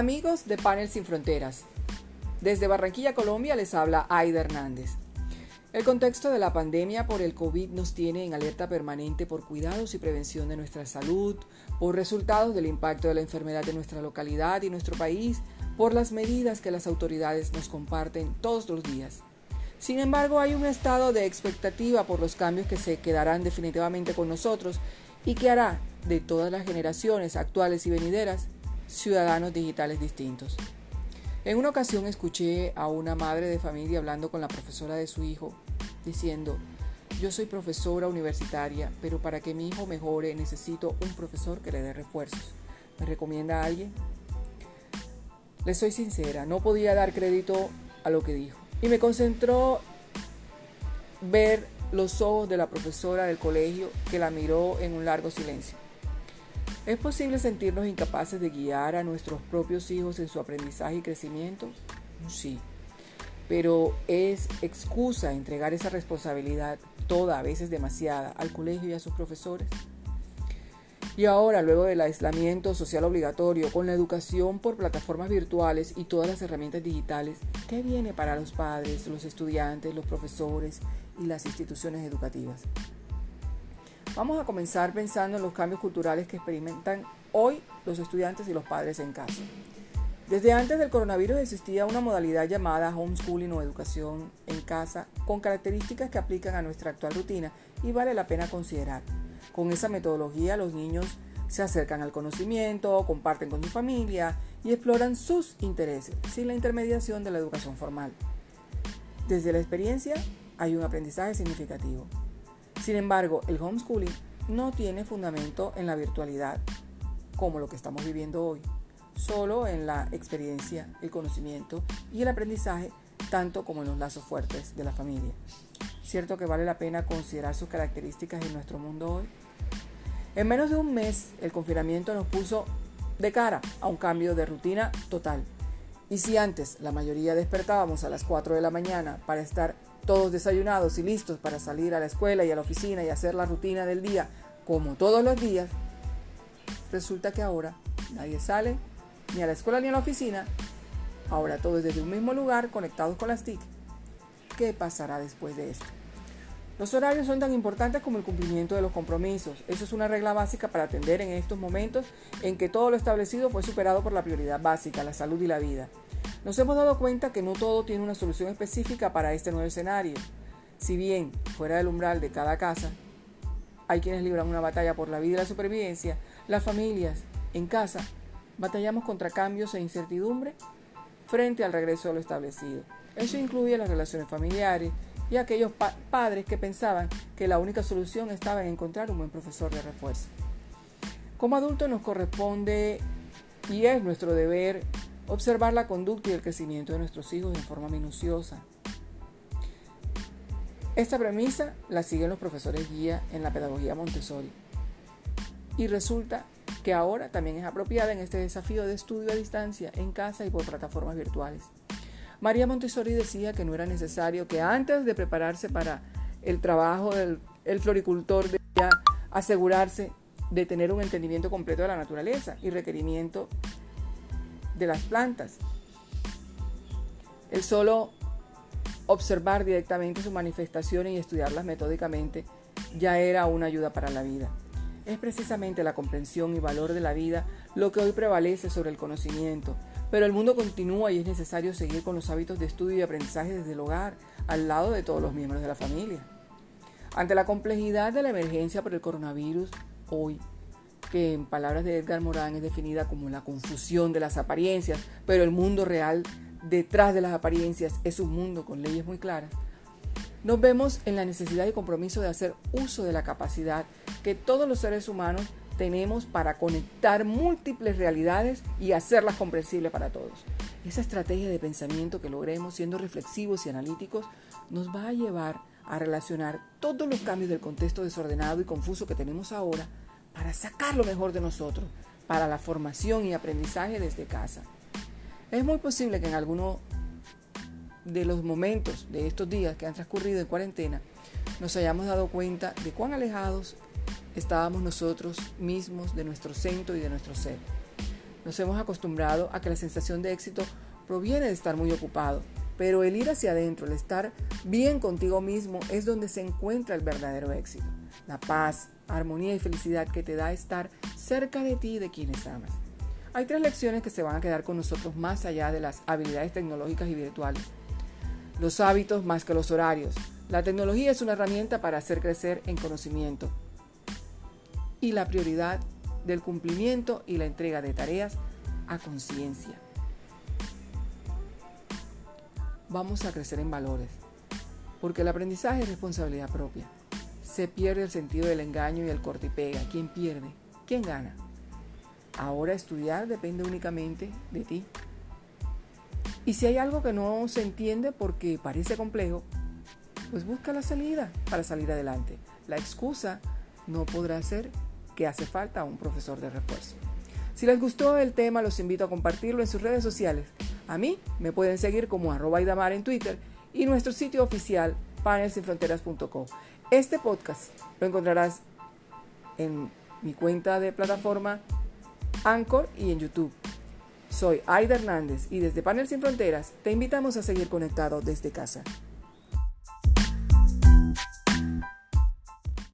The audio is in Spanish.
Amigos de Panel Sin Fronteras, desde Barranquilla, Colombia, les habla Aida Hernández. El contexto de la pandemia por el COVID nos tiene en alerta permanente por cuidados y prevención de nuestra salud, por resultados del impacto de la enfermedad en nuestra localidad y nuestro país, por las medidas que las autoridades nos comparten todos los días. Sin embargo, hay un estado de expectativa por los cambios que se quedarán definitivamente con nosotros y que hará de todas las generaciones actuales y venideras ciudadanos digitales distintos. En una ocasión escuché a una madre de familia hablando con la profesora de su hijo, diciendo, yo soy profesora universitaria, pero para que mi hijo mejore necesito un profesor que le dé refuerzos. ¿Me recomienda a alguien? Le soy sincera, no podía dar crédito a lo que dijo. Y me concentró ver los ojos de la profesora del colegio que la miró en un largo silencio. ¿Es posible sentirnos incapaces de guiar a nuestros propios hijos en su aprendizaje y crecimiento? Sí. Pero es excusa entregar esa responsabilidad, toda, a veces demasiada, al colegio y a sus profesores. Y ahora, luego del aislamiento social obligatorio, con la educación por plataformas virtuales y todas las herramientas digitales, ¿qué viene para los padres, los estudiantes, los profesores y las instituciones educativas? Vamos a comenzar pensando en los cambios culturales que experimentan hoy los estudiantes y los padres en casa. Desde antes del coronavirus existía una modalidad llamada homeschooling o educación en casa con características que aplican a nuestra actual rutina y vale la pena considerar. Con esa metodología los niños se acercan al conocimiento, comparten con su familia y exploran sus intereses sin la intermediación de la educación formal. Desde la experiencia hay un aprendizaje significativo. Sin embargo, el homeschooling no tiene fundamento en la virtualidad, como lo que estamos viviendo hoy, solo en la experiencia, el conocimiento y el aprendizaje, tanto como en los lazos fuertes de la familia. ¿Cierto que vale la pena considerar sus características en nuestro mundo hoy? En menos de un mes, el confinamiento nos puso de cara a un cambio de rutina total. Y si antes la mayoría despertábamos a las 4 de la mañana para estar todos desayunados y listos para salir a la escuela y a la oficina y hacer la rutina del día como todos los días, resulta que ahora nadie sale ni a la escuela ni a la oficina, ahora todos desde un mismo lugar conectados con las TIC. ¿Qué pasará después de esto? Los horarios son tan importantes como el cumplimiento de los compromisos. Eso es una regla básica para atender en estos momentos en que todo lo establecido fue superado por la prioridad básica, la salud y la vida. Nos hemos dado cuenta que no todo tiene una solución específica para este nuevo escenario. Si bien fuera del umbral de cada casa hay quienes libran una batalla por la vida y la supervivencia, las familias en casa batallamos contra cambios e incertidumbre frente al regreso a lo establecido. Eso incluye las relaciones familiares y aquellos padres que pensaban que la única solución estaba en encontrar un buen profesor de refuerzo. Como adultos nos corresponde y es nuestro deber Observar la conducta y el crecimiento de nuestros hijos en forma minuciosa. Esta premisa la siguen los profesores guía en la pedagogía Montessori. Y resulta que ahora también es apropiada en este desafío de estudio a distancia, en casa y por plataformas virtuales. María Montessori decía que no era necesario que antes de prepararse para el trabajo del floricultor debía asegurarse de tener un entendimiento completo de la naturaleza y requerimiento de las plantas. El solo observar directamente sus manifestaciones y estudiarlas metódicamente ya era una ayuda para la vida. Es precisamente la comprensión y valor de la vida lo que hoy prevalece sobre el conocimiento, pero el mundo continúa y es necesario seguir con los hábitos de estudio y aprendizaje desde el hogar, al lado de todos los miembros de la familia. Ante la complejidad de la emergencia por el coronavirus, hoy que en palabras de Edgar Morán es definida como la confusión de las apariencias, pero el mundo real detrás de las apariencias es un mundo con leyes muy claras, nos vemos en la necesidad y compromiso de hacer uso de la capacidad que todos los seres humanos tenemos para conectar múltiples realidades y hacerlas comprensibles para todos. Esa estrategia de pensamiento que logremos siendo reflexivos y analíticos nos va a llevar a relacionar todos los cambios del contexto desordenado y confuso que tenemos ahora para sacar lo mejor de nosotros, para la formación y aprendizaje desde casa. Es muy posible que en alguno de los momentos de estos días que han transcurrido en cuarentena nos hayamos dado cuenta de cuán alejados estábamos nosotros mismos de nuestro centro y de nuestro ser. Nos hemos acostumbrado a que la sensación de éxito proviene de estar muy ocupado, pero el ir hacia adentro, el estar bien contigo mismo es donde se encuentra el verdadero éxito. La paz, armonía y felicidad que te da estar cerca de ti y de quienes amas. Hay tres lecciones que se van a quedar con nosotros más allá de las habilidades tecnológicas y virtuales. Los hábitos más que los horarios. La tecnología es una herramienta para hacer crecer en conocimiento. Y la prioridad del cumplimiento y la entrega de tareas a conciencia. Vamos a crecer en valores, porque el aprendizaje es responsabilidad propia. Se pierde el sentido del engaño y el corte y pega. ¿Quién pierde? ¿Quién gana? Ahora estudiar depende únicamente de ti. Y si hay algo que no se entiende porque parece complejo, pues busca la salida para salir adelante. La excusa no podrá ser que hace falta un profesor de refuerzo. Si les gustó el tema, los invito a compartirlo en sus redes sociales. A mí me pueden seguir como arroba Idamar en Twitter y nuestro sitio oficial panelsinfronteras.com. Este podcast lo encontrarás en mi cuenta de plataforma Anchor y en YouTube. Soy Aida Hernández y desde Panel Sin Fronteras te invitamos a seguir conectado desde casa.